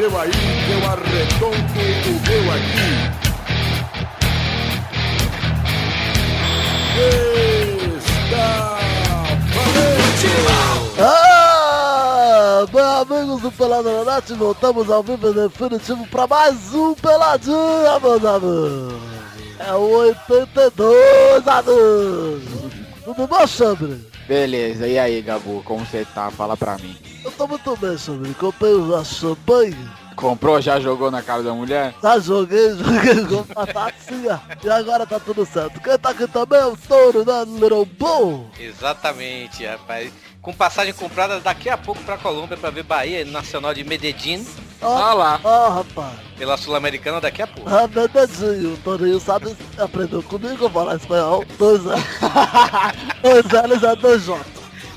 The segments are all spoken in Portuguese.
seu aí, eu arredondo o meu aqui. Está valente! Ah, amigos do Pelada Net, voltamos ao vivo definitivo para mais um Peladinha, meus amigos. É o 82, amigos. Tudo bom, Chambre? Beleza, e aí, Gabu, como você tá? Fala pra mim. Eu tô muito bem, Chambre. Comprei uma champanhe. Comprou, já jogou na cara da mulher? Já joguei, joguei com batatinha. E agora tá tudo certo. Quem tá aqui também é o touro, né, Little Bull? Exatamente, rapaz. Com passagem comprada daqui a pouco pra Colômbia pra ver Bahia Nacional de Medellín Ah lá. Ó, rapaz. pela Sul-Americana daqui a pouco. Ah, dedinho, o Torinho sabe, aprendeu comigo a falar espanhol. Dois anos. dois L's é dois J.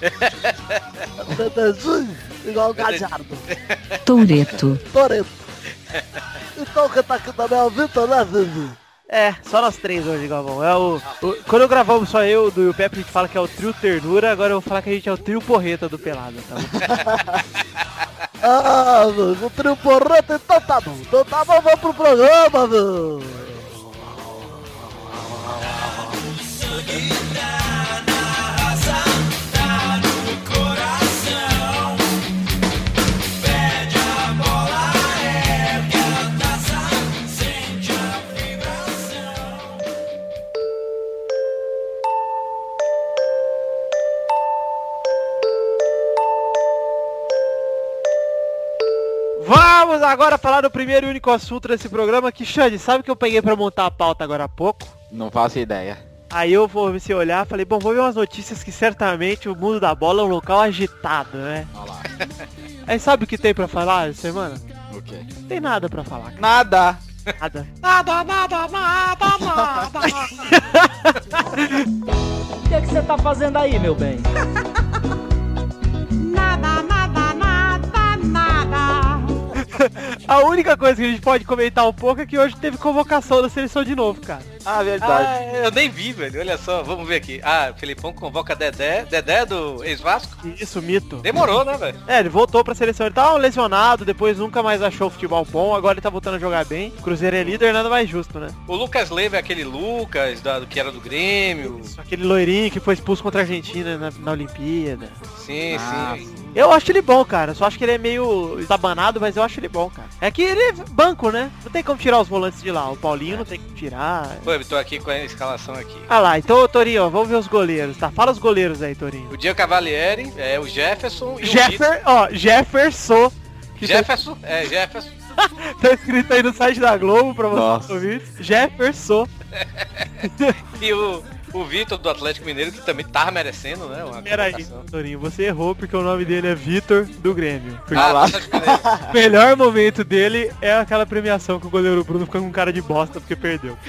Dedinho, igual o Gajardo. Toureto. Toreto. Então quem tá aqui também é o Vitor, né, Vivi? É, só nós três hoje, Galvão. É o, o- quando gravamos só eu, do e o Pepe, a gente fala que é o trio ternura, agora eu vou falar que a gente é o trio porreta do Pelada, tá bom? Ah, meu, o trio porreta, então tá bom. Então tá bom, vamos pro programa, meu. Vamos agora falar do primeiro e único assunto desse programa que, Xande, sabe o que eu peguei pra montar a pauta agora há pouco? Não faço ideia. Aí eu vou se olhar, falei, bom, vou ver umas notícias que certamente o mundo da bola é um local agitado, né? Olha lá. Aí sabe o que tem pra falar essa semana? O quê? Não tem nada pra falar, cara. Nada. Nada. Nada, nada, nada, nada. O que é que você tá fazendo aí, meu bem? A única coisa que a gente pode comentar um pouco é que hoje teve convocação da seleção de novo, cara. Ah, verdade. Ah, eu nem vi, velho. Olha só, vamos ver aqui. Ah, Felipão convoca Dedé. Dedé do ex-Vasco. Isso, mito. Demorou, né, velho? É, ele voltou pra seleção. Ele tava lesionado, depois nunca mais achou futebol bom, agora ele tá voltando a jogar bem. Cruzeiro é líder, nada mais justo, né? O Lucas Leiva é aquele Lucas da, do que era do Grêmio. Aquele loirinho que foi expulso contra a Argentina na, na Olimpíada. Sim, Ah, sim. Eu acho ele bom, cara. Só acho que ele é meio estabanado, mas eu acho ele bom, cara. É que ele é banco, né? Não tem como tirar os volantes de lá. O Paulinho não tem como tirar. Pô, eu tô aqui com a escalação aqui. Ah lá, então, Torinho, ó, vamos ver os goleiros, tá? Fala os goleiros aí, Torinho. O Diego Cavalieri, é o Jefferson e Jeffer, ó, Jefferson. o Que Jefferson, é, Jefferson. tá, tá escrito aí no site da Globo pra vocês Nossa. ouvirem. Jefferson. E o, o Vitor do Atlético Mineiro, que também tava merecendo, né? Uma Peraí. Torinho, você errou porque o nome dele é Vitor do Grêmio. Ah, o melhor momento dele é aquela premiação que o goleiro Bruno fica com cara de bosta porque perdeu.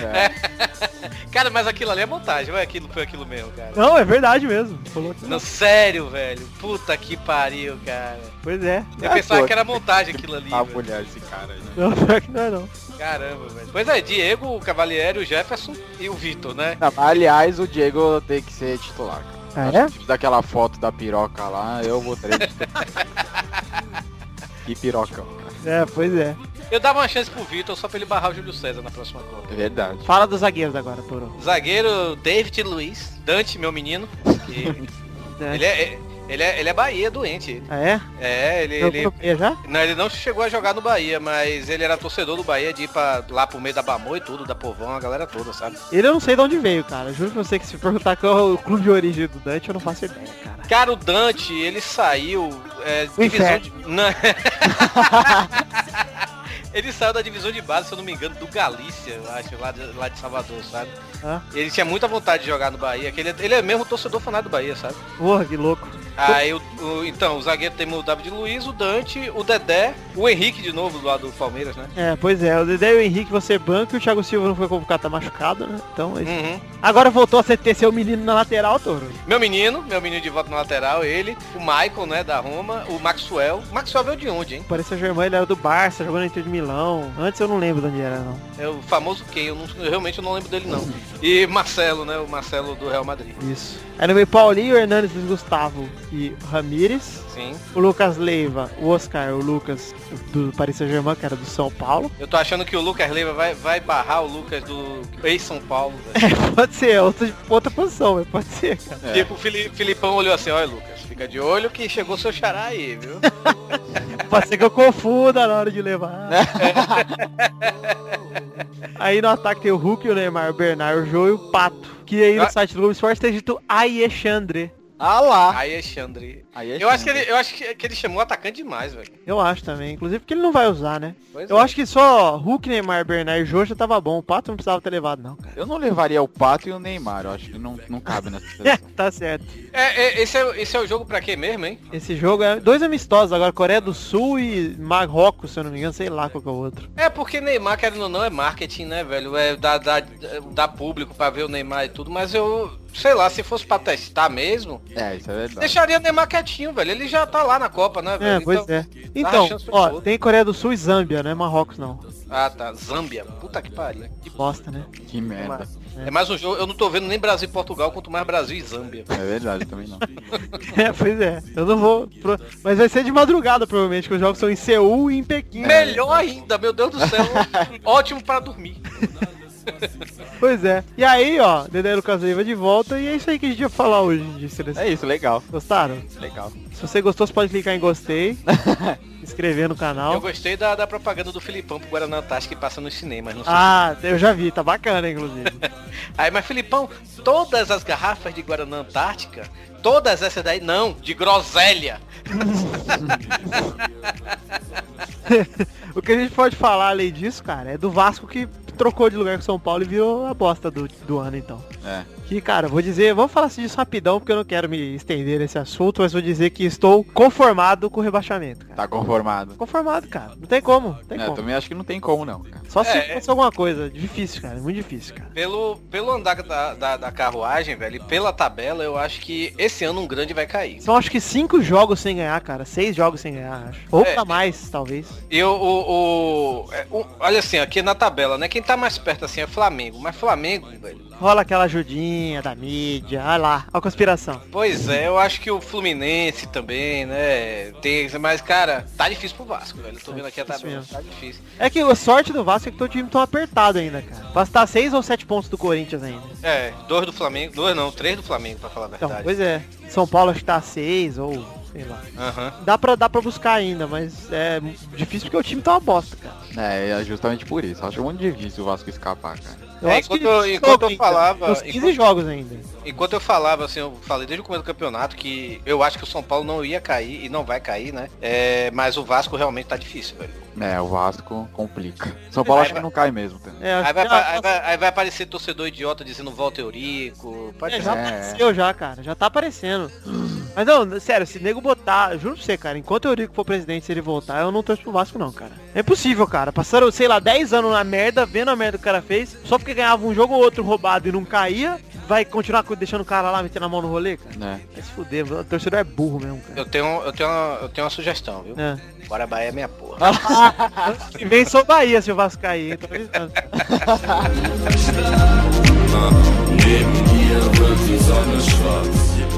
Cara, mas aquilo ali é montagem, ou é aquilo, foi aquilo mesmo, cara? Não, é verdade mesmo. Falou que Não, sério, velho. Puta que pariu, cara. Pois é. Eu Ah, pensava que era montagem aquilo ali, A velho. mulher esse cara aí, né? Não, pior que não é não. Caramba, velho. Pois é, Diego, o Cavalieri, o Jefferson e o Vitor, né? Não, aliás, o Diego tem que ser titular, cara. Ah, Acho é? que Daquela foto da piroca lá, eu botaria de titular. que pirocão, cara. É, pois é. Eu dava uma chance pro Vitor só pra ele barrar o Júlio César na próxima Copa. É verdade. Fala dos zagueiros agora, Toro. Zagueiro David Luiz, Dante, meu menino. que É. ele, é, ele, é, ele é Bahia doente. Ah, é? É, ele, ele, Bahia já? não, ele não chegou a jogar no Bahia, mas ele era torcedor do Bahia de ir pra, lá pro meio da Bamô e tudo, da Povão, a galera toda, sabe? Ele eu não sei de onde veio, cara. Juro pra você que se perguntar qual é o clube de origem do Dante, eu não faço ideia, cara. Cara, o Dante, ele saiu. É, divisão de. Não. ele saiu da divisão de base, se eu não me engano, do Galícia, eu acho, lá de, lá de Salvador, sabe? Ele tinha muita vontade de jogar no Bahia, que ele, é- ele é mesmo torcedor fanático do Bahia, sabe? Porra, que louco. Aí, o, o- então, o zagueiro tem o David Luiz, o Dante, o Dedé, o Henrique de novo do lado do Palmeiras, né? É, pois é, o Dedé e o Henrique você banca e o Thiago Silva não foi convocado, tá machucado, né? Então, isso. Uhum. Agora voltou a ser ter seu menino na lateral, Toro. Meu menino, meu menino de volta na lateral, ele, o Michael, né, da Roma, o Maxwell. O Maxwell veio de onde, hein? Parecia Germain, ele era do Barça, jogou no Inter de Milão. Antes eu não lembro de onde era, não. É o famoso quem, eu, não- eu realmente não lembro dele não. E Marcelo, né, o Marcelo do Real Madrid. Isso. Aí no meio Paulinho, Hernandes, Gustavo e Ramírez. Sim. O Lucas Leiva, o Oscar, o Lucas do Paris Saint-Germain, que era do São Paulo. Eu tô achando que o Lucas Leiva vai, vai barrar o Lucas do ex-São Paulo, velho. Pode ser, outra, outra posição, mas pode ser, cara. É. Tipo, o Fili- Filipão olhou assim, olha Lucas, fica de olho que chegou seu xará aí, viu? Pode ser que eu confunda na hora de levar. aí no ataque tem o Hulk, o Neymar, o Bernard, o Jô e o Pato. Que aí no Ah. site do Globo Esporte tá escrito Alexandre. Ah lá. Aí, Alexandre. Aí é Eu acho, que ele, eu acho que, que ele chamou o atacante demais, velho. Eu acho também. Inclusive porque ele não vai usar, né? Pois Eu é. acho que só Hulk, Neymar, Bernard e Jô já tava bom. O Pato não precisava ter levado, não, cara. Eu não levaria o Pato e o Neymar, eu acho que não, não cabe nessa seleção. tá certo. É, é, esse, é, esse é o jogo pra quê mesmo, hein? Esse jogo é dois amistosos agora, Coreia do Sul e Marrocos, se eu não me engano, sei lá qual que é o outro. É porque Neymar, querendo ou não, é marketing, né, velho? É dar, dar, dar público pra ver o Neymar e tudo, mas eu, sei lá, se fosse pra testar mesmo, É, isso é verdade. deixaria o Neymar quietinho, velho. Ele já tá lá na Copa, né, É, velho? pois Então- é. Então, ó, tem Coreia do Sul e Zâmbia, não é Marrocos não. Ah, tá. Zâmbia. Puta que pariu. Que bosta, né? Que merda. É mais um jogo, eu não tô vendo nem Brasil e Portugal, quanto mais Brasil e Zâmbia. É verdade, também não. É, pois é. Eu não vou. pro- Mas vai ser de madrugada, provavelmente, que os jogos são em Seul e em Pequim. Melhor ainda, meu Deus do céu. Ótimo para dormir. Pois é. E aí, ó, Dedé Lucas Leiva de volta e é isso aí que a gente ia falar hoje de seleção. É isso, legal. Gostaram? Legal. Se você gostou, você pode clicar em gostei, inscrever no Eu canal. gostei da, da propaganda do Filipão pro Guaraná Antártica que passa nos cinemas. Não sei. Ah, eu já vi, tá bacana, inclusive. Aí, mas Filipão, todas as garrafas de Guaraná Antártica, todas essas daí, não, de groselha. o que a gente pode falar além disso, cara, é do Vasco que trocou de lugar com São Paulo e virou a bosta do, do ano, então. É. Que, cara, vou dizer, vamos falar assim disso rapidão, porque eu não quero me estender nesse assunto, mas vou dizer que estou conformado com o rebaixamento, cara. Tá conformado. Conformado, cara. Não tem como, não tem É, eu como. também acho que não tem como não, cara. Só se É. fosse alguma coisa. Difícil, cara. Muito difícil, cara. Pelo, pelo andar da, da, da carruagem, velho, e pela tabela, eu acho que esse ano um grande vai cair. São acho que cinco jogos sem ganhar, cara. Seis jogos sem ganhar, acho. Ou É. pra mais, talvez. E o, o, o- é, o- Olha assim, aqui na tabela, né? Quem tá mais perto assim é Flamengo. Mas Flamengo, velho. Rola aquela ajudinha da mídia. Olha lá, a conspiração. Pois é, eu acho que o Fluminense também, né? Tem. Mas, cara, tá difícil pro Vasco, velho. Eu tô vendo aqui a tabela. mesmo. Tá difícil. É que a sorte do Vasco é que teu time tão apertado ainda, cara. Vai estar seis ou sete pontos do Corinthians ainda. É, dois do Flamengo. Dois não, três do Flamengo, pra falar a Então, verdade. pois é. São Paulo acho que tá a seis ou sei lá. Aham. Dá pra, dá pra buscar ainda, mas é difícil porque o time tá uma bosta, cara. É, é justamente por isso. Acho muito difícil o Vasco escapar, cara. Eu É, acho que enquanto eu- jogo enquanto eu falava- Uns 15 enquanto- jogos ainda. Enquanto eu falava, assim, eu falei desde o começo do campeonato que eu acho que o São Paulo não ia cair e não vai cair, né? É, mas o Vasco realmente tá difícil, velho. É, o Vasco complica. São Paulo Aí acho que vai- não cai mesmo. É, Aí vai, que aí, vai, aí vai aparecer torcedor idiota dizendo volta Eurico. Pode É, ser. já É. apareceu já, cara. Já tá aparecendo. Mas não, sério, se nego botar, juro pra você, cara, enquanto o Eurico for presidente, se ele voltar, eu não torço pro Vasco não, cara. É impossível, cara. Passaram, sei lá, 10 anos na merda, vendo a merda que o cara fez, só porque ganhava um jogo ou outro roubado e não caía, vai continuar co- deixando o cara lá metendo a mão no rolê, cara. Né? Vai se fuder, o torcedor é burro mesmo, cara. Eu tenho, eu, tenho uma, eu tenho uma sugestão, viu? É. Bora Bahia é minha porra. E vem só Bahia se o Vasco cair, hein? Tô avisando.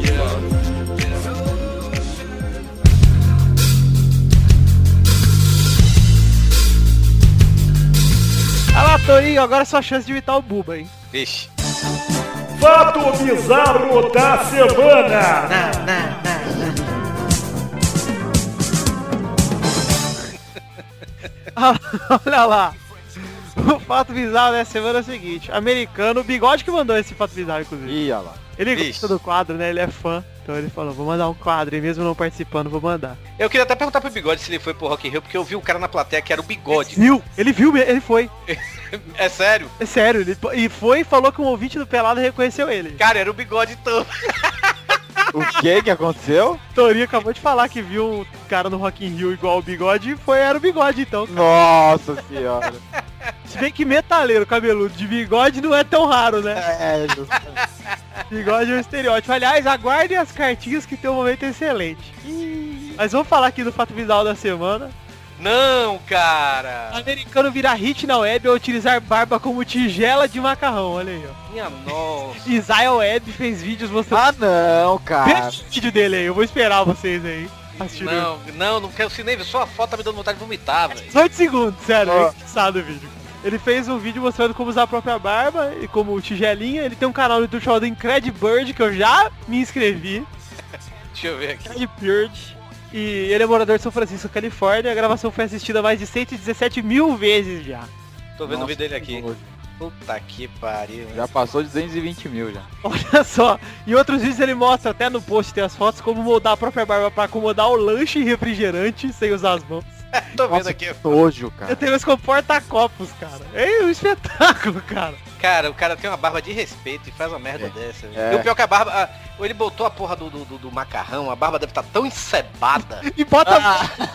Ah lá, Torinho, agora é sua chance de imitar o Buba, hein? Vixe. Fato bizarro da semana. Olha lá. O fato bizarro dessa semana é o seguinte. Americano, o Bigode que mandou esse fato bizarro, inclusive. Ih, olha lá. Ele Vixe. gosta do quadro, né? Ele é fã. Então ele falou, vou mandar um quadro. E mesmo não participando, vou mandar. Eu queria até perguntar pro Bigode se ele foi pro Rock in Rio, porque eu vi o cara na plateia que era o Bigode. Viu? Ele viu, ele foi. É sério? É sério. Ele, e foi e falou que um ouvinte do Pelado reconheceu ele. Cara, era o Bigode todo. O que que aconteceu? Torinho acabou de falar que viu um cara no Rock in Rio igual o Bigode e foi, era o Bigode então. Nossa senhora. Se bem que metaleiro cabeludo de bigode não é tão raro, né? É, justo. Bigode é um estereótipo. Aliás, aguardem as cartinhas que tem um momento excelente. Mas vamos falar aqui do fato bizarro da semana. Não, cara. Americano virar hit na web ao utilizar barba como tigela de macarrão, olha aí, ó. Minha nossa. Israel Web fez vídeos mostrando... Ah não, cara. Veja o vídeo dele aí, eu vou esperar vocês aí. Assistindo. Não, não, não quero nem ver. Só a foto tá me dando vontade de vomitar, velho. 18 segundos, sério, Ó. é engraçado o vídeo. Ele fez um vídeo mostrando como usar a própria barba e como tigelinha. Ele tem um canal no YouTube chamado Incredibird, que eu já me inscrevi. Deixa eu ver aqui. Incredibird. E ele é morador de São Francisco, Califórnia. A gravação foi assistida mais de 117 mil vezes já. Tô vendo o Nossa, vídeo dele aqui. Puta que pariu. Já passou de 220 mil já. Olha só. Em outros vídeos ele mostra, até no post tem as fotos, como moldar a própria barba para acomodar o lanche e refrigerante sem usar as mãos. Tô vendo Nossa, aqui. que nojo, Eu cara. tenho esse porta-copos, cara. É um espetáculo, cara. Cara, o cara tem uma barba de respeito e faz uma merda dessa. velho. É. E o pior que a barba. ah, ele botou a porra do, do, do- do macarrão, a barba deve estar tão encebada. E bota,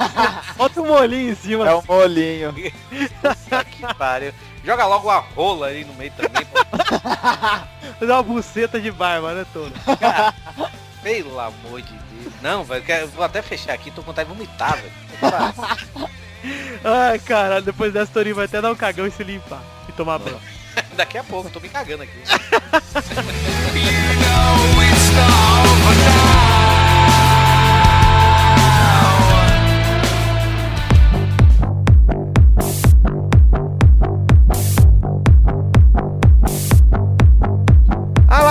bota um molinho em cima. É um molinho. Que pariu. Joga logo a rola aí no meio também. Fazer uma buceta de barba, né, toda? Pelo amor de Deus. Não, velho, vou até fechar aqui, tô com vontade de vomitar, velho. Ai, cara, depois dessa Torinho vai até dar um cagão e se limpar. E tomar banho. Daqui a pouco, eu tô me cagando aqui.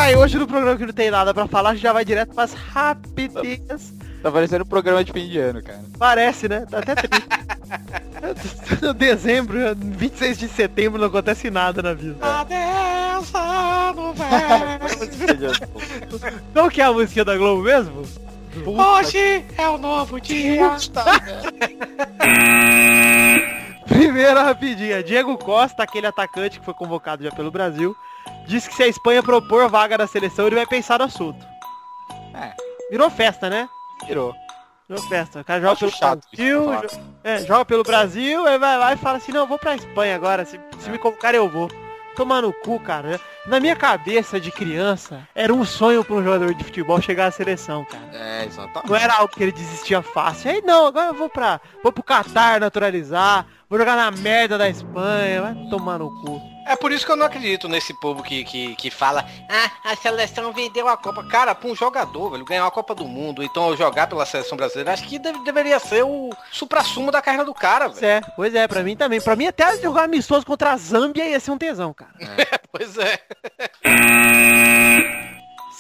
vai, hoje no programa que não tem nada pra falar, a gente já vai direto pras rapidinhas. Tá parecendo um programa de fim de ano, cara. Parece, né? Tá até triste. Dezembro, 26 de setembro, não acontece nada na vida. Adeus, ano velho. Qual que é a música da Globo mesmo? Hoje é o novo dia. Primeira rapidinha. Diego Costa, aquele atacante que foi convocado já pelo Brasil, disse que se a Espanha propor vaga na seleção, ele vai pensar no assunto. É. Virou festa, né? Tirou. Virou festa. O cara joga pelo chato Brasil, pra falar. jo- é, joga pelo Brasil, aí vai lá e fala assim, não, eu vou pra Espanha agora, se, se me convocar eu vou. Tomar no cu, cara. Na minha cabeça de criança, era um sonho pra um jogador de futebol chegar à seleção, cara. É, exatamente. Não era algo que ele desistia fácil. Aí não, agora eu vou pra. Vou pro Catar naturalizar, vou jogar na merda da Espanha, vai tomar no cu. É por isso que eu não acredito nesse povo que, que, que fala, ah, a seleção vendeu a Copa. Cara, pra um jogador, velho, ganhar a Copa do Mundo, então jogar pela seleção brasileira, acho que deve- deveria ser o supra-sumo da carreira do cara, velho. é, pois é, pra mim também. Pra mim até jogar amistoso contra a Zâmbia ia ser um tesão, cara. Pois é.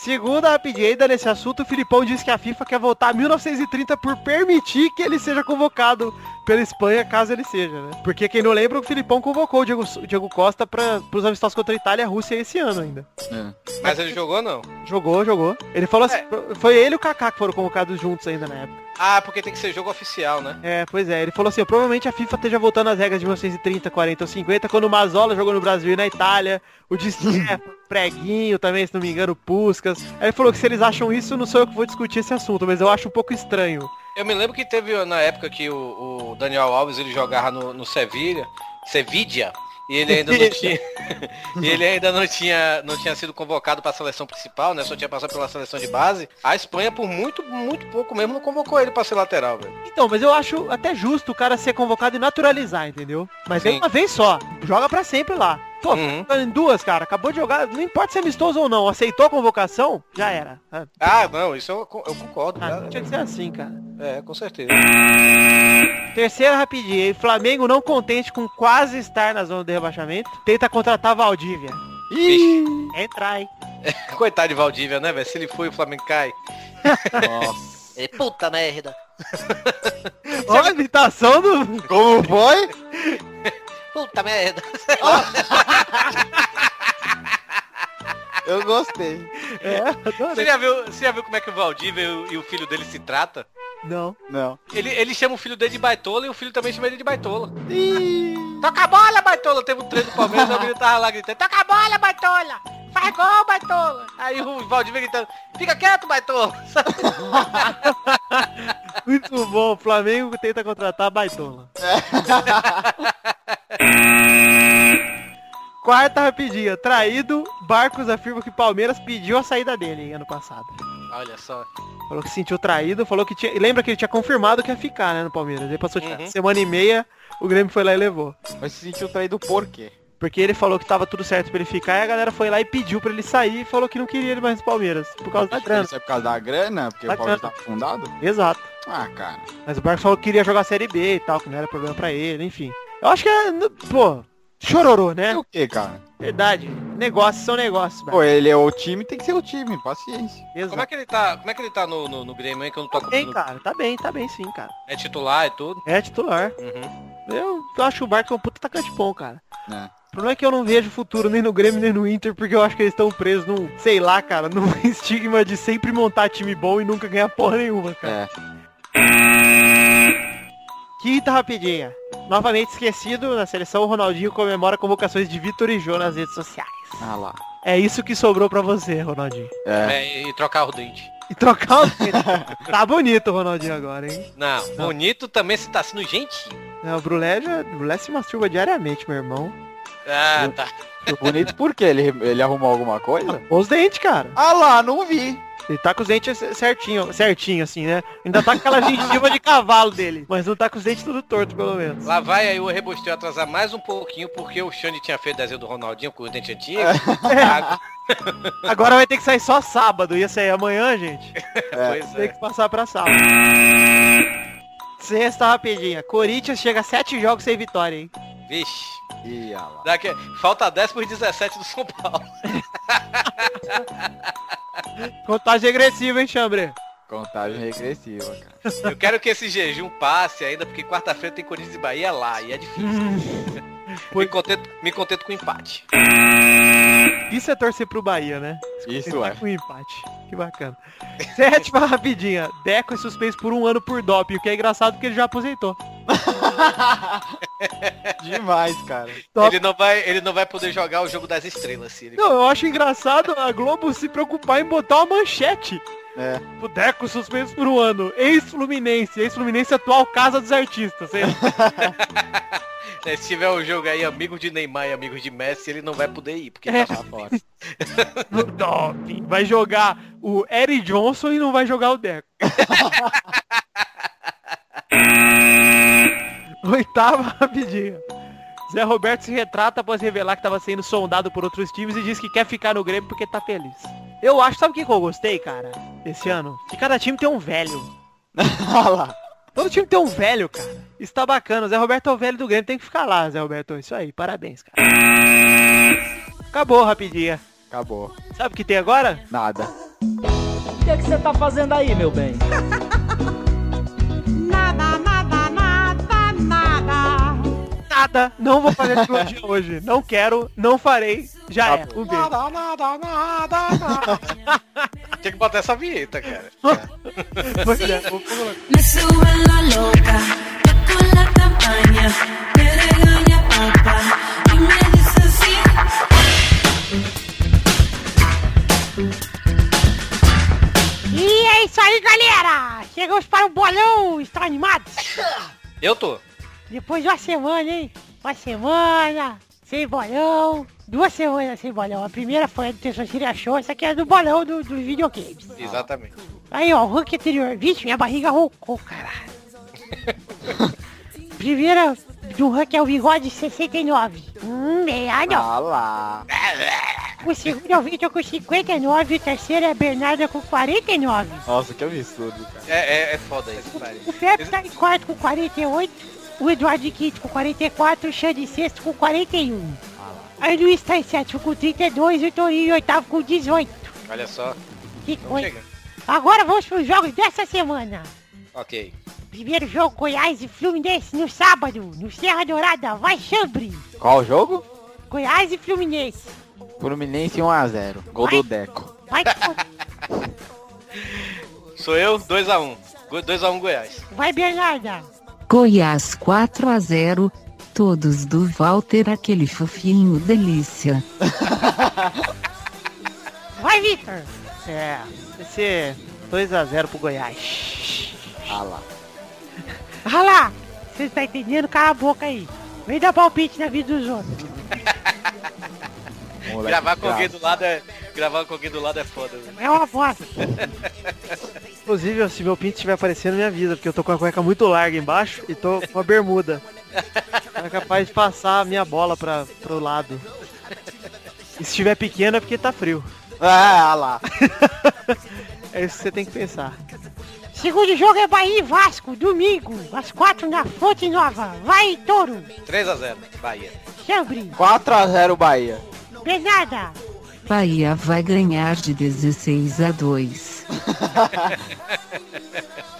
Segunda rapidinha ainda nesse assunto, o Filipão disse que a FIFA quer voltar a 1930 por permitir que ele seja convocado pela Espanha, caso ele seja, né? Porque quem não lembra, o Filipão convocou o Diego, o Diego Costa para os amistosos contra a Itália e a Rússia esse ano ainda. É. Mas ele jogou não? Jogou, jogou. Ele falou assim, foi ele e o Kaká que foram convocados juntos ainda na época. Ah, porque tem que ser jogo oficial, né? É, pois é. Ele falou assim, provavelmente a FIFA esteja voltando às regras de 1930, 40 ou 50, quando o Mazola jogou no Brasil e na Itália, o Di Stefano, Preguinho também, se não me engano, o Puskas. Aí ele falou que se eles acham isso, não sou eu que vou discutir esse assunto, mas eu acho um pouco estranho. Eu me lembro que teve na época que o, o Daniel Alves ele jogava no, no Sevilha, Sevilla, e ele ainda não tinha, ele ainda não tinha, não tinha sido convocado para a seleção principal, né? Só tinha passado pela seleção de base. A Espanha por muito, muito pouco mesmo não convocou ele para ser lateral, velho. Então, mas eu acho até justo o cara ser convocado e naturalizar, entendeu? Mas é uma vez só. Joga pra sempre lá. Pô, Uhum. em duas, cara. Acabou de jogar, não importa se é amistoso ou não. Aceitou a convocação, já era. Ah, não, isso eu, eu concordo. ah, né? tinha que ser assim, cara. É, com certeza. Terceira rapidinha, hein? Flamengo não contente com quase estar na zona de rebaixamento, tenta contratar Valdívia. É entrar, hein? coitado de Valdívia, né, velho? Se ele foi, o Flamengo cai. Nossa. É puta merda. Olha a imitação do... Como foi? Puta merda. Eu gostei. É, Você já viu, você já viu como é que o Valdívia e o, filho dele se trata? Não. Não. Ele, ele chama o filho dele de baitola e o filho também chama ele de baitola. Toca a bola, baitola! Teve um treino do Palmeiras, o menino tava lá gritando, toca a bola, baitola! Faz gol, baitola! Aí o Valdívia gritando, fica quieto, baitola! Muito bom, o Flamengo tenta contratar Baitola. Quarta rapidinha, traído, Barcos afirma que Palmeiras pediu a saída dele hein, ano passado. Olha só. Falou que se sentiu traído, falou que tinha. e Lembra que ele tinha confirmado que ia ficar, né, no Palmeiras. Aí passou tipo, Uhum. semana e meia, o Grêmio foi lá e levou. Mas se sentiu traído por quê? Porque ele falou que tava tudo certo pra ele ficar e a galera foi lá e pediu pra ele sair e falou que não queria ele mais no Palmeiras. Por causa da grana. Isso é por causa da grana? Porque Da o Palmeiras tá afundado? Exato. Ah, cara. Mas o Barcos falou que queria jogar a Série B e tal, que não era problema pra ele, enfim. Eu acho que é, pô, chororô, E né? o que, cara? Verdade. Negócios são negócios, Pô, ele é o time, tem que ser o time, paciência. Exato. Como é que ele tá, como é que ele tá no, no, no Grêmio aí que eu não tô Tá bem, no- cara. Tá bem, tá bem sim, cara. É titular e tudo? É titular. Uhum. Eu acho que o Barcos é um puta atacante bom, cara. É. O problema é que eu não vejo futuro nem no Grêmio nem no Inter, porque eu acho que eles estão presos num, sei lá, cara, num estigma de sempre montar time bom e nunca ganhar porra nenhuma, cara. É. Quinta rapidinha. Novamente esquecido, na seleção o Ronaldinho comemora convocações de Vitor e Jô nas redes sociais. Ah lá. É isso que sobrou pra você, Ronaldinho. É. É, e trocar o dente. E trocar o dedo. Tá bonito o Ronaldinho agora, hein? Não, bonito também se tá sendo gentil. Não, o Brulé, já, Brulé se masturba diariamente, meu irmão. Ah, tá. Bonito por quê? Ele, ele arrumou alguma coisa? Os dentes, cara. Ah lá, não vi. Ele tá com os dentes certinho, certinho assim, né? Ainda tá com aquela gengiva de cavalo dele. Mas não tá com os dentes tudo torto, pelo menos. Lá vai aí o Rebosteio atrasar mais um pouquinho, porque o Xande tinha feito desenho do Ronaldinho com o dente antigo. Ah, Agora vai ter que sair só sábado. Ia sair amanhã, gente. pois Tem é. que passar pra sábado. Sexta rapidinha. Corinthians chega a sete jogos sem vitória, hein? Vixe. Ih, lá. Daqui, falta 10 por 17 do São Paulo. Contagem regressiva, hein, Chambre? Contagem regressiva, cara. Eu quero que esse jejum passe ainda, porque quarta-feira tem Corinthians e Bahia lá, e é difícil. Me contento, me contento com empate. Isso é torcer pro Bahia, né? Isso é. Com empate. Que bacana. Sétima rapidinha. Deco é suspenso por um ano por doping, o que é engraçado porque ele já aposentou. Demais, cara. Top. Ele não, vai, ele não vai poder jogar o jogo das estrelas, se ele... Não, eu acho engraçado a Globo se preocupar em botar uma manchete. É. O Deco suspenso por um ano. Ex-Fluminense. Ex-Fluminense atual Casa dos Artistas. É, Se tiver um jogo aí, amigos de Neymar e amigos de Messi, ele não vai poder ir, porque É. tá lá fora. Vai jogar o Eric Johnson e não vai jogar o Deco. Oitava rapidinho. Zé Roberto se retrata após revelar que estava sendo sondado por outros times e diz que quer ficar no Grêmio porque tá feliz. Eu acho, sabe o que que eu gostei, cara, esse ano? Que cada time tem um velho. Ah lá. Todo time tem um velho, cara. Isso tá bacana. O Zé Roberto é o velho do Grêmio, tem que ficar lá, Zé Roberto. Isso aí, parabéns, cara. Acabou, rapidinha. Acabou. Sabe o que tem agora? Nada. O que é que você tá fazendo aí, meu bem? Nada. Não vou fazer trilogia hoje. Não quero, não farei. Já é. Um beijo. Nada, nada, nada, nada. Tinha que botar essa vinheta, cara. Pois é. E é isso aí, galera! Chegamos para o bolão! Estão animados? Eu tô. Depois de uma semana, hein? Uma semana sem bolão. Duas semanas sem bolão. A primeira foi a do Terçoceria Show, essa aqui é do bolão do- dos videogames. Exatamente. Aí, ó, o ranking anterior. Vixe, minha barriga roncou, caralho. Primeira do ranking é o Bigode 69. Hum, 69. Ah lá. O segundo é o Vitor com 59. O terceiro é a Bernarda com 49. Nossa, que absurdo, cara. É, é, é foda isso, cara. O Pepe tá em quarto com 48, o Eduardo quinto com 44, o Xande sexto com 41. Aí o Luiz tá em sétimo com 32 e o Torinho em oitavo com 18. Olha só. Que Vamos coisa. chegando. Agora vamos pros jogos dessa semana. Ok. Primeiro jogo Goiás e Fluminense no sábado, no Serra Dourada. Vai, Chambre! Qual o jogo? Goiás e Fluminense. Fluminense 1x0. Gol do Deco. Vai, Sou eu, 2x1. 2x1 Goiás. vai Bernarda. Goiás 4 a 0. Todos do Walter, aquele fofinho delícia. Vai, Vitor. É, vai ser 2x0 pro Goiás. Ah lá. Olha lá. Você tá entendendo? Cala a boca aí. Vem dar palpite na vida dos outros. Moleque Gravar com alguém do lado é. Gravar com alguém do lado é foda, velho. É uma bosta. Inclusive, se meu pinto estiver aparecendo, me avisa, porque eu tô com a cueca muito larga embaixo e tô com a bermuda. É capaz de passar a minha bola pra, pro lado. E se estiver pequena é porque tá frio. Ah, lá. É isso que você tem que pensar. Segundo jogo é Bahia e Vasco, domingo, às quatro na Fonte Nova. Vai, Touro. 3x0, Bahia. Chambre. 4x0 Bahia. Bernarda. Bahia vai ganhar de 16 a 2.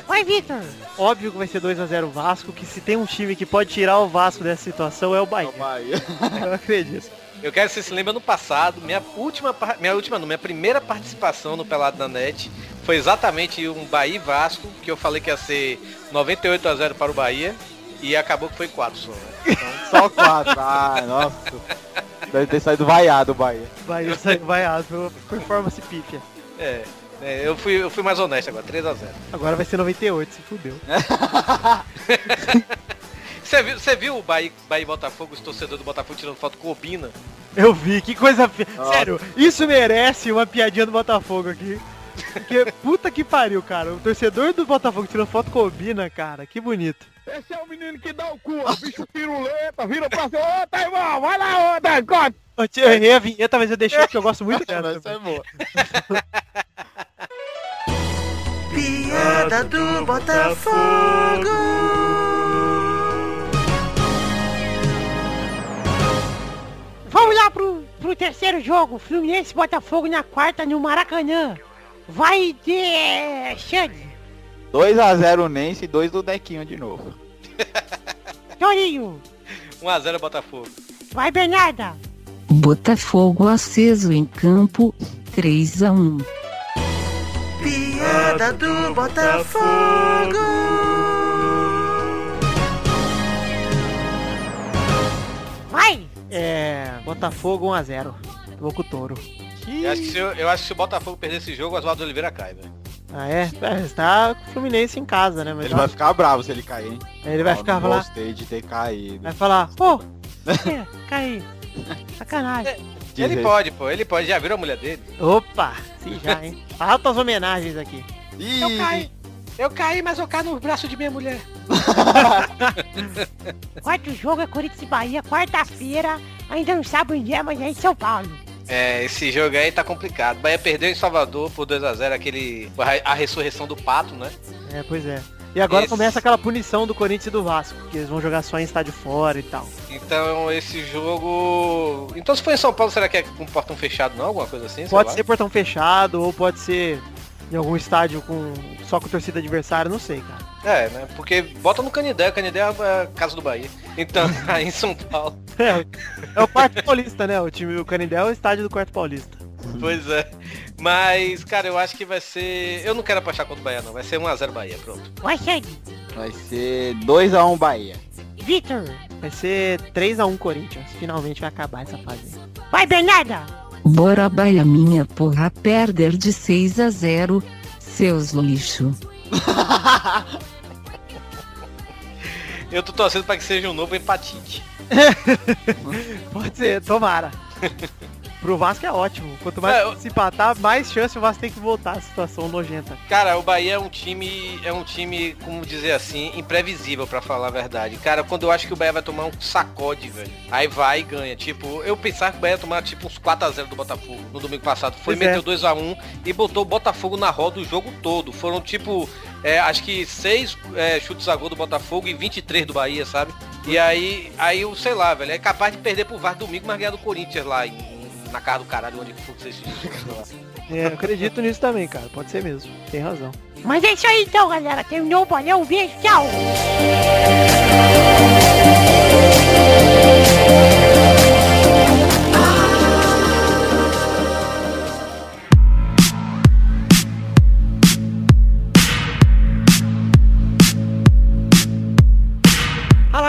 Vai, Vitor. Óbvio que vai ser 2x0 Vasco, que se tem um time que pode tirar o Vasco dessa situação é o Bahia. Bahia. Eu acredito. Eu quero que você se lembre no passado, minha última, minha última, não, minha primeira participação no Pelado da Net foi exatamente um Bahia e Vasco, que eu falei que ia ser 98 a 0 para o Bahia e acabou que foi 4 só. Né? Só 4. Ah, nossa. Deve ter saído vaiado o Bahia. Bahia saiu vaiado pela performance pífia. É, é, eu fui, eu fui mais honesto agora, 3 a 0. Agora vai ser 98, se fudeu. Você viu, você viu o Bahia, Bahia e Botafogo, os torcedores do Botafogo tirando foto com o Obina? Eu vi, que coisa... Fi... Sério, isso merece uma piadinha do Botafogo aqui. Porque puta que pariu, cara. O torcedor do Botafogo tirando foto com o Bina, cara. Que bonito. Esse é o menino que dá o cu, ó, bicho piruleta, vira pra cima, ô, tá irmão, vai lá, ô, tá, corta. Eu errei a vinheta, mas eu deixei porque eu gosto muito dela. Essa é boa. Piada do Botafogo. Vamos lá pro, pro terceiro jogo. Fluminense Botafogo na quarta no Maracanã. Vai de Xande. 2x0 Nense e 2 do Dequinho de novo. Torinho. 1 a 0 Botafogo. Vai, Bernarda. Botafogo aceso em campo, 3 a 1. Piada do Botafogo. Vai. É. Botafogo 1x0. Vou com o touro. Eu acho, que se, eu, eu acho que se o Botafogo perder esse jogo, o Oswaldo Oliveira cai, velho. Ah, é? É, tá com o Fluminense em casa, né? Mas Ele vai ficar bravo se ele cair, hein? Aí ele vai Ó, ficar não lá. Gostei de ter caído. Vai falar, pô, É, cai. Sacanagem. Ele pode, pô, ele pode, já virou a mulher dele. opa, sim já, hein? Altas homenagens aqui. Ih, Eu caí. Eu caí, mas eu caí no braço de minha mulher. Quarto jogo é Corinthians e Bahia, quarta-feira. Ainda não sabe onde é, mas é em São Paulo. É, esse jogo aí tá complicado. Bahia perdeu em Salvador por 2x0, aquele. A ressurreição do pato, né? É, pois é. E agora Esse- começa aquela punição do Corinthians e do Vasco, que eles vão jogar só em estádio fora e tal. Então esse jogo. Então se for em São Paulo, será que é com portão fechado não? Alguma coisa assim? Pode ser portão fechado ou pode ser em algum estádio com só com torcida adversária, não sei, cara. É, né? Porque bota no Canidé, Canidé é a casa do Bahia. Então, aí em São Paulo. É, é o quarto paulista, né? O time, o Canindé é o estádio do quarto paulista. Pois é. Mas, cara, eu acho que vai ser. Eu não quero apostar contra o Bahia, não. Vai ser 1x0 Bahia, pronto. Vai, Xande. Vai ser 2x1 Bahia. Vitor. Vai ser 3x1 Corinthians. Finalmente vai acabar essa fase. Vai, Bernarda. Bora Bahia minha porra perder de 6 a 0, seus lixo. Eu tô torcendo pra que seja um novo empatite. Pode ser, tomara. Pro Vasco é ótimo. Quanto mais É, se empatar, mais chance o Vasco tem que voltar à situação nojenta. Cara, o Bahia é um time, é um time, como dizer assim, imprevisível pra falar a verdade. Cara, quando eu acho que o Bahia vai tomar um sacode, velho, aí vai e ganha. Tipo, eu pensava que o Bahia ia tomar tipo uns 4x0 do Botafogo no domingo passado. Foi, Pois é. meteu 2x1 e botou o Botafogo na roda o jogo todo. Foram tipo, é, acho que 6 chutes a gol do Botafogo e 23 do Bahia, sabe? E aí, aí eu sei lá, velho, é capaz de perder pro VAR domingo, mas ganhar do Corinthians lá em- na casa do caralho, onde que for que vocês É, eu acredito nisso também, cara. Pode ser mesmo. Tem razão. Mas é isso aí então, galera. Terminou, valeu, um beijo, tchau.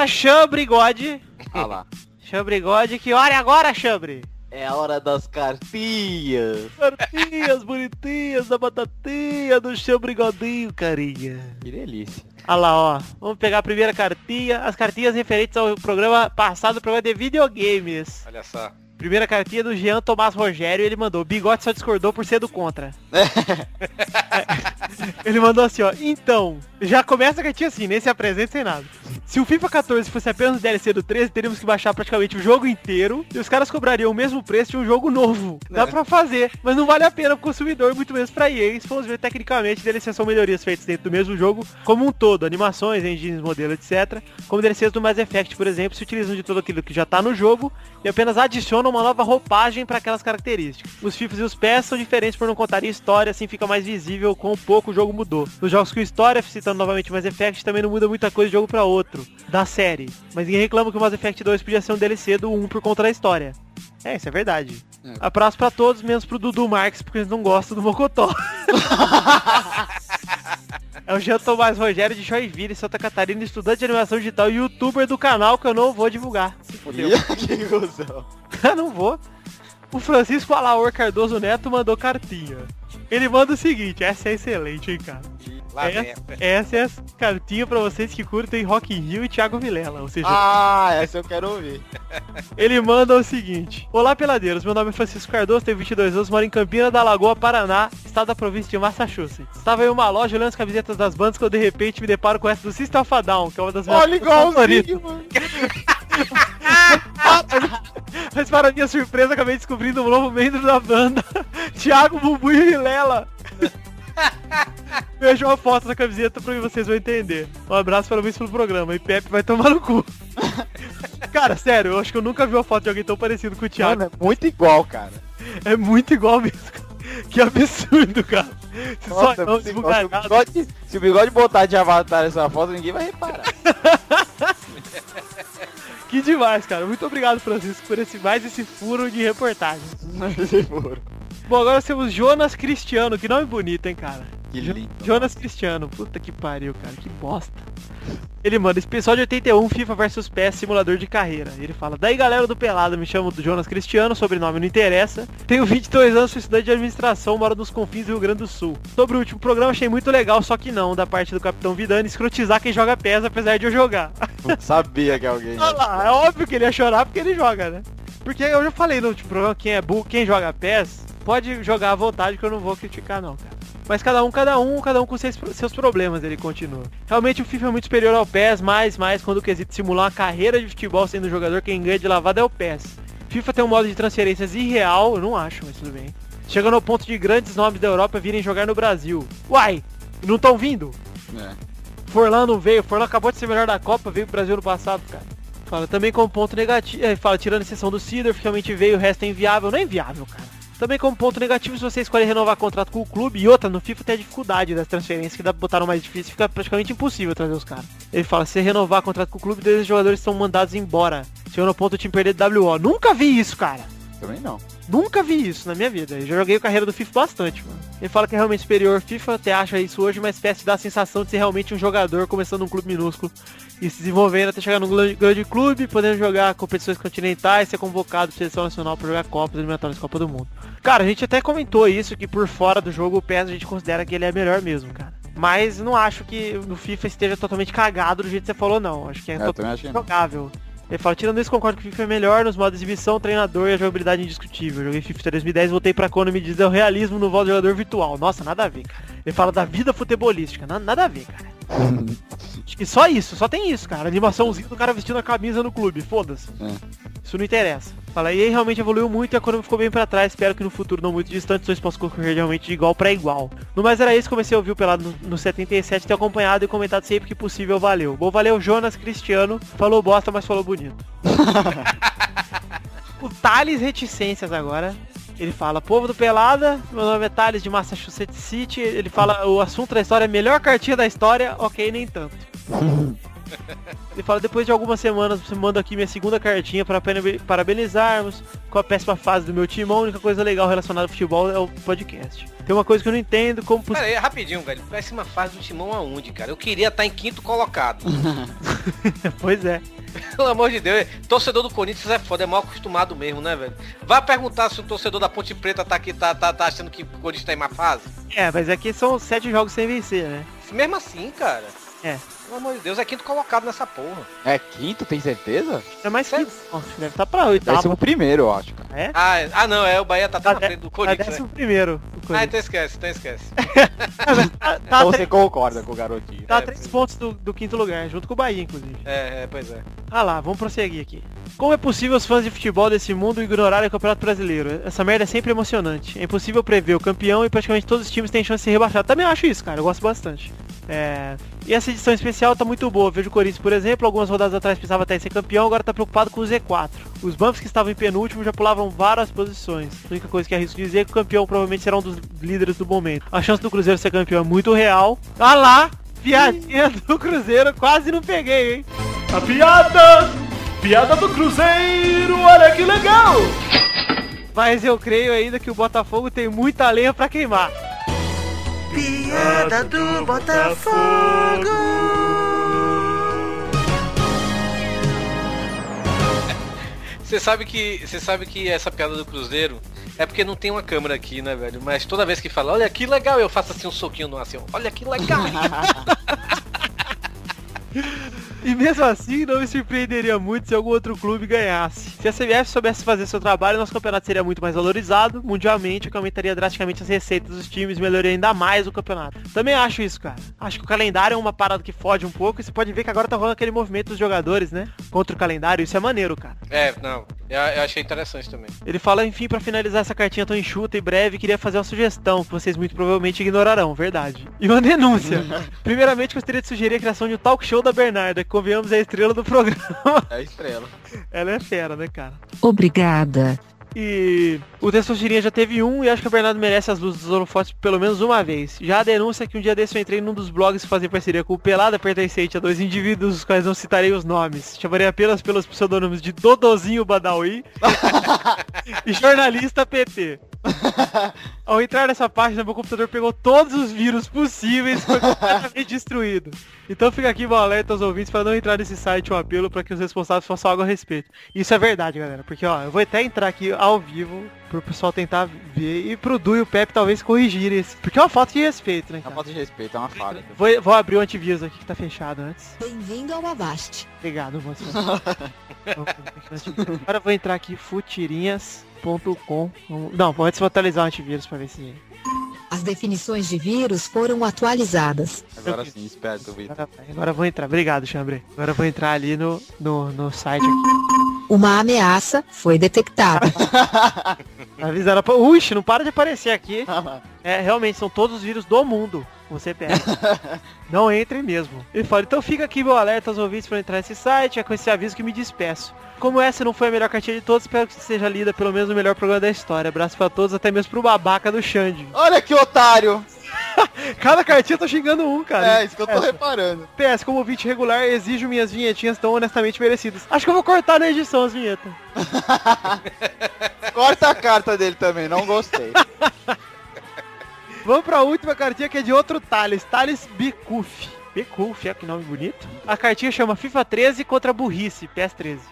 Fala, Chambrigode. Olha lá. Chambrigode, que hora é agora, Chambre? É a hora das cartinhas. Cartinhas bonitinhas da batatinha do Chambrigodinho, carinha. Que delícia. Olha lá, ó. Vamos pegar a primeira cartinha. As cartinhas referentes ao programa passado, programa de videogames. Olha só. Primeira cartinha do Jean Tomás Rogério, ele mandou, bigode só discordou por ser do contra. ele mandou assim, ó, então, já começa a cartinha assim, nem se apresenta sem nada. Se o FIFA 14 fosse apenas o DLC do 13, teríamos que baixar praticamente o jogo inteiro e os caras cobrariam o mesmo preço de um jogo novo. Dá pra fazer, mas não vale a pena pro consumidor, muito menos pra EA. Se formos ver tecnicamente, DLC são melhorias feitas dentro do mesmo jogo, como um todo, animações, engines, modelo, etc. Como DLCs do Mass Effect, por exemplo, se utilizam de tudo aquilo que já tá no jogo e apenas adicionam uma nova roupagem para aquelas características. Os FIFAs e os PES são diferentes por não contarem história, assim fica mais visível com pouco o jogo mudou. Nos jogos com história, citando novamente o Mass Effect, também não muda muita coisa de jogo para outro, da série. Mas ninguém reclama que o Mass Effect 2 podia ser um DLC do 1 por conta da história. É, isso é verdade. Abraço pra todos, menos pro Dudu Marques, porque eles não gostam do Mocotó. É o Jean Tomás Rogério de Joinville, Santa Catarina, estudante de animação digital e youtuber do canal que eu não vou divulgar. Se fudeu. que cuzão. Eu não vou. O Francisco Alaor Cardoso Neto mandou cartinha. Ele manda o seguinte, essa é excelente, hein, cara. Lá vem. Essa, é a cartinha pra vocês que curtem Rock in Rio e Thiago Vilela, ou seja, Ah, essa eu quero ouvir. ele manda o seguinte. Olá, peladeiros. Meu nome é Francisco Cardoso, tenho 22 anos, moro em Campina da Lagoa, Paraná, estado da província de Massachusetts. Estava em uma loja olhando as camisetas das bandas quando de repente me deparo com essa do System of a Down, que é uma das minhas Olha igualzinho, mano. Mas para minha surpresa, acabei descobrindo um novo membro da banda, Thiago Bubu e Vilela. Vejo uma foto da camiseta pra vocês vão entender. Um abraço, parabéns pelo programa. E Pepe vai tomar no cu. Cara, sério, eu acho que eu nunca vi uma foto de alguém tão parecido com o Thiago. Mano, é muito igual, cara. É muito igual mesmo. Que absurdo, cara. Esse Nossa, muito igual. se, bigode, se o bigode botar de avatar essa foto, ninguém vai reparar. Que demais, cara. Muito obrigado, Francisco, por esse mais esse furo de reportagem. Bom, agora temos Jonas Cristiano. Que nome bonito, hein, cara. Que lindo. Jonas Cristiano. Puta que pariu, cara. Que bosta. Ele manda, esse pessoal de 81, FIFA vs PES, simulador de carreira. Ele fala, daí galera do Pelado, me chamo do Jonas Cristiano, sobrenome não interessa. Tenho 22 anos, sou estudante de administração, moro nos confins do Rio Grande do Sul. Sobre o último programa, achei muito legal, só que não, da parte do Capitão Vidani, escrotizar quem joga PES, apesar de eu jogar. Sabia que alguém. Olha lá, é óbvio que ele ia chorar porque ele joga, né? Porque eu já falei no último programa, quem é burro, quem joga PES, pode jogar à vontade que eu não vou criticar não, cara. Mas cada um, cada um, cada um com seus, seus problemas, ele continua. Realmente o FIFA é muito superior ao PES, mais, mais quando o quesito simular uma carreira de futebol sendo jogador, quem ganha de lavada é o PES. FIFA tem um modo de transferências irreal, eu não acho, mas tudo bem. Chegando ao ponto de grandes nomes da Europa virem jogar no Brasil. Uai, não estão vindo? É. Forlan não veio, Forlan acabou de ser melhor da Copa, veio pro Brasil no passado, cara. Fala também como ponto negativo, é, fala tirando a exceção do Cedar, finalmente veio, o resto é inviável, não é inviável, cara. Também como ponto negativo, se você escolher renovar contrato com o clube, e outra, no FIFA tem a dificuldade das transferências, que dá botaram mais difícil, fica praticamente impossível trazer os caras. Ele fala, se renovar contrato com o clube, dois jogadores são mandados embora. Chegando ao ponto do time perder WO. Nunca vi isso, cara. Também não. Nunca vi isso na minha vida. Eu já joguei a carreira do FIFA bastante, mano. Ele fala que é realmente superior FIFA, até acha isso hoje, mas te dá a sensação de ser realmente um jogador começando um clube minúsculo e se desenvolvendo até chegar num grande- clube, podendo jogar competições continentais, ser convocado pra seleção nacional pra jogar Copas, eliminatórias Copa do Mundo. Cara, a gente até comentou isso, que por fora do jogo o PES a gente considera que ele é melhor mesmo, cara. Mas não acho que no FIFA esteja totalmente cagado do jeito que você falou, não. Acho que é É, totalmente que não. Ele fala, tirando isso, concordo que o FIFA é melhor nos modos de exibição, treinador e a jogabilidade indiscutível. Joguei FIFA até 2010, voltei pra quando me diz é o realismo no voto jogador virtual. Nossa, nada a ver, cara. Ele fala da vida futebolística, na- nada a ver, cara. Acho que só isso, só tem isso, cara. Animaçãozinha do cara vestindo a camisa no clube, foda-se. É. Isso não interessa. Fala, e aí realmente evoluiu muito e a Konami ficou bem pra trás. Espero que no futuro não muito distante dois possam concorrer realmente de igual pra igual. No mais era isso, comecei a ouvir o Pelado no, no 77, ter acompanhado e comentado sempre que possível, valeu. Bom, valeu Jonas Cristiano, falou bosta, mas falou bonito. o Thales Reticências agora. Ele fala, povo do Pelada, meu nome é Thales de Massachusetts City. Ele fala, o assunto da história, melhor cartinha da história, ok, nem tanto. Ele fala, depois de algumas semanas, você manda aqui minha segunda cartinha para parabe- parabenizarmos com a péssima fase do meu timão. A única coisa legal relacionada ao futebol é o podcast. Tem uma coisa que eu não entendo, como Pera aí, rapidinho, velho. Péssima fase do Timão aonde, cara? Eu queria estar em quinto colocado. pois é. Pelo amor de Deus, torcedor do Corinthians é foda, é mal acostumado mesmo, né, velho? Vai perguntar se o torcedor da Ponte Preta tá aqui, tá, tá, tá achando que o Corinthians tá em má fase? É, mas aqui são sete jogos sem vencer, né? Mesmo assim, cara. É. Pelo amor de Deus, é quinto colocado nessa porra. É quinto, tem certeza? É mais que isso. Nossa, deve estar pra Deve ser oitavo. o primeiro, eu acho, cara. É? Ah, é- ah, não, é o Bahia tá até Tá na frente do Tá Corinthians. décimo né? primeiro. o Ah, então esquece, então esquece. Tá, tá, tá, você concorda com o garotinho. tá a É, três pois- pontos do, do quinto lugar, junto com o Bahia, inclusive. É, é, pois é. Ah lá, vamos prosseguir aqui. Como é possível os fãs de futebol desse mundo ignorarem o Campeonato Brasileiro? Essa merda é sempre emocionante. É impossível prever o campeão e praticamente todos os times têm chance de ser rebaixados. Também acho isso, cara. Eu gosto bastante. É... E essa edição especial tá muito boa. Vejo o Corinthians, por exemplo, algumas rodadas atrás pensava até em ser campeão, agora tá preocupado com o Z4. Os Buffs que estavam em penúltimo já pulavam várias posições. A única coisa que arrisco dizer é que o campeão provavelmente será um dos líderes do momento. A chance do Cruzeiro ser campeão é muito real. Ah lá! Piadinha do Cruzeiro, quase não peguei, hein? A piada! Piada do Cruzeiro, olha que legal! Mas eu creio ainda que o Botafogo tem muita lenha pra queimar. Piada do Botafogo! Você sabe que. Você sabe que essa piada do Cruzeiro é porque não tem uma câmera aqui, né, velho? Mas toda vez que fala, olha que legal, eu faço assim um soquinho no assim, olha que legal. E mesmo assim, não me surpreenderia muito se algum outro clube ganhasse. Se a CBF soubesse fazer seu trabalho, nosso campeonato seria muito mais valorizado mundialmente, o que aumentaria drasticamente as receitas dos times melhoraria ainda mais o campeonato. Também acho isso, cara. Acho que o calendário é uma parada que fode um pouco e você pode ver que agora tá rolando aquele movimento dos jogadores, né? Contra o calendário, isso é maneiro, cara. é, não. Eu, eu achei interessante também. Ele fala, enfim, pra finalizar essa cartinha tão enxuta e breve, queria fazer uma sugestão, que vocês muito provavelmente ignorarão, verdade. E uma denúncia. Primeiramente, gostaria de sugerir a criação de um talk show da Bernarda, que convenhamos é a estrela do programa. É a estrela. Ela é fera, né, cara? Obrigada. E o Testosterinha já teve um e acho que a Bernardo merece as luzes dos holofotes pelo menos uma vez. Já a denúncia que um dia desse eu entrei num dos blogs que fazem parceria com o Pelada pertencente a dois indivíduos, os quais não citarei os nomes. Chamarei apenas pelos pseudônimos de Dodozinho Badawi e jornalista PT. Ao entrar nessa página, meu computador pegou todos os vírus possíveis e foi completamente destruído. Então fica aqui meu alerta aos ouvintes para não entrar nesse site um apelo para que os responsáveis façam algo a respeito. Isso é verdade, galera, porque ó, eu vou até entrar aqui ao vivo pro pessoal tentar ver e pro Du e o Pepe talvez corrigir isso. Porque é uma falta de respeito, né, É uma cara? falta de respeito, é uma falha. Vou, vou abrir o antivírus aqui que tá fechado antes. Bem-vindo ao Avast. Obrigado, moço. Agora eu vou entrar aqui, futirinhas.com. Não, vou antes vou atualizar o antivírus pra ver se... As definições de vírus foram atualizadas. Agora sim, esperto, Vitor. Agora. Agora eu vou entrar. Obrigado, Chambre. Agora eu vou entrar ali no, no, no site aqui. Uma ameaça foi detectada. Avisaram pra... Uixi, não para de aparecer aqui. É, realmente, são todos os vírus do mundo. Você pega. não entre mesmo. Ele fala, então fica aqui meu alerta aos ouvintes para entrar nesse site. É com esse aviso que me despeço. Como essa não foi a melhor cartinha de todos, espero que seja lida pelo menos no melhor programa da história. Abraço pra todos, até mesmo pro babaca do Xande. Olha que otário! Cada cartinha eu tô xingando um, cara. É, isso que eu tô reparando. PS, como ouvinte regular, exijo minhas vinhetinhas tão honestamente merecidas. Acho que eu vou cortar na edição as vinhetas. Corta a carta dele também, não gostei. Vamos pra última cartinha que é de outro Thales, Thales Bicuf. Bicuf, é que nome bonito. A cartinha chama FIFA 13 contra burrice, PS13.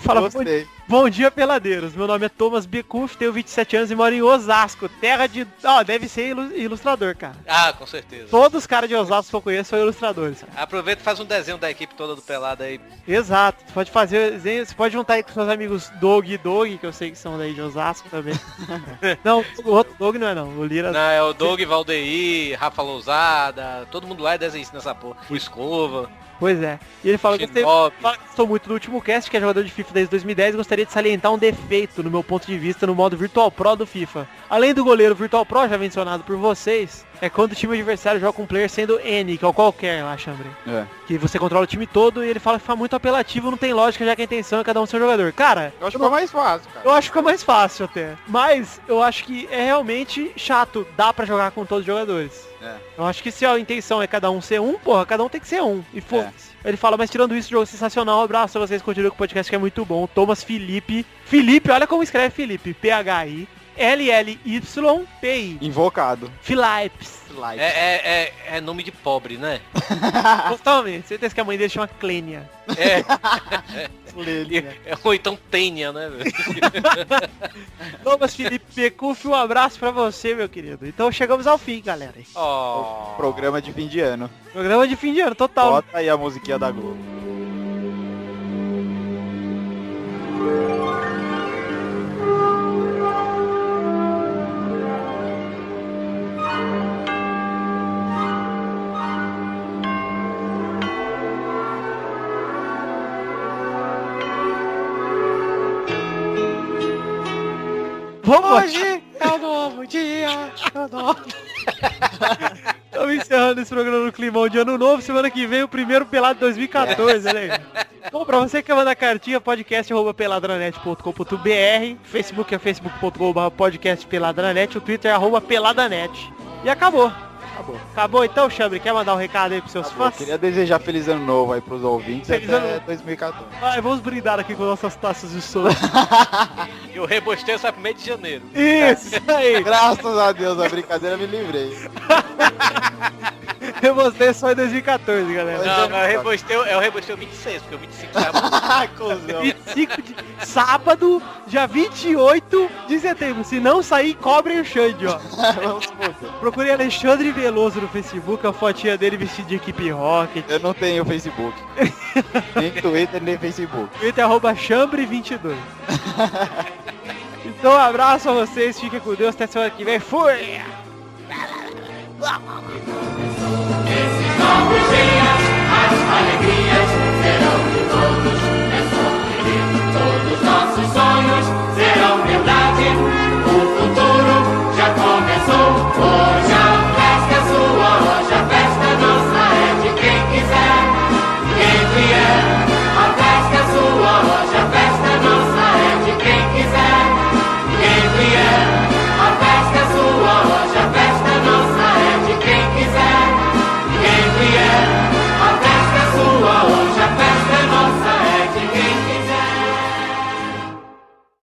Fala, bom, bom dia, peladeiros. Meu nome é Thomas Bicuf, tenho 27 anos e moro em Osasco, terra de... Ó, deve ser ilu- ilustrador, cara. Ah, com certeza. Todos os caras de Osasco que eu conheço são ilustradores. Aproveita e faz um desenho da equipe toda do Pelado aí. Exato, você pode fazer, desenho, você pode juntar aí com seus amigos Dog e Dog, que eu sei que são daí de Osasco também. não, o outro Dog não é não, o Lira... Não, é o Doug Valdeir, Rafa Lousada, todo mundo lá é desenhista nessa porra. O Escova, Pois é. E ele fala que gostou muito do último cast, que é jogador de FIFA desde 2010, e gostaria de salientar um defeito, no meu ponto de vista, no modo Virtual Pro do FIFA. Além do goleiro Virtual Pro, já mencionado por vocês, é quando o time adversário joga com um player sendo N, que é o qualquer lá, Chambre. É. Que você controla o time todo e ele fala que fica muito apelativo, não tem lógica, já que a intenção é cada um ser jogador. Cara, Eu acho que foi mais fácil, cara. eu acho que fica mais fácil até. Mas eu acho que é realmente chato. Dá pra jogar com todos os jogadores. É. Eu acho que se a intenção é cada um ser um, porra, cada um tem que ser um. E foda-se. Ele fala, mas tirando isso, o jogo é sensacional. Um abraço a vocês, continuem com o podcast que é muito bom. Thomas Felipe. Felipe, olha como escreve Felipe. P-H-I. L-L-Y-P-I. Invocado. Philipes. É, é, é, é nome de pobre, né? Totalmente. Certeza que a mãe dele chama Clênia. É. é ou então Tênia, né? Thomas Felipe Pecuf, um abraço pra você, meu querido. Então chegamos ao fim, galera. Ó. Programa de fim de ano. Programa de fim de ano, total. Bota aí a musiquinha da Globo. Hoje é o novo dia. É o novo... Estamos encerrando esse programa no climão de ano novo. Semana que vem o primeiro pelado de 2014, olha aí. Bom, pra você que quer mandar cartinha, podcast arroba peladranet.com.br Facebook é facebook.com podcast peladranet, o Twitter é arroba peladanet. E acabou. Acabou. Acabou então, Chambre? Quer mandar um recado aí pros seus Eu fãs? queria desejar feliz ano novo aí pros ouvintes Feliz até ano novo. 2014. Vai, vamos brindar aqui com nossas taças de som. E o rebosteio sai pro mês de janeiro. Isso aí. Graças a Deus, a brincadeira me livrei. Eu mostrei só em 2014, galera. Não, mas o rebosteio é o rebosteio 26, porque o 25 já é Cusão. 25 de sábado, dia 28 de setembro. Se não sair, cobrem o Xande, ó. Vamos. Procurei Alexandre Veloso no Facebook, a fotinha dele vestido de equipe Rocket. Eu não tenho Facebook. nem Twitter, nem Facebook. Twitter arroba chambre22. então um abraço a vocês, fiquem com Deus, até semana que vem. Fui! serão verdade.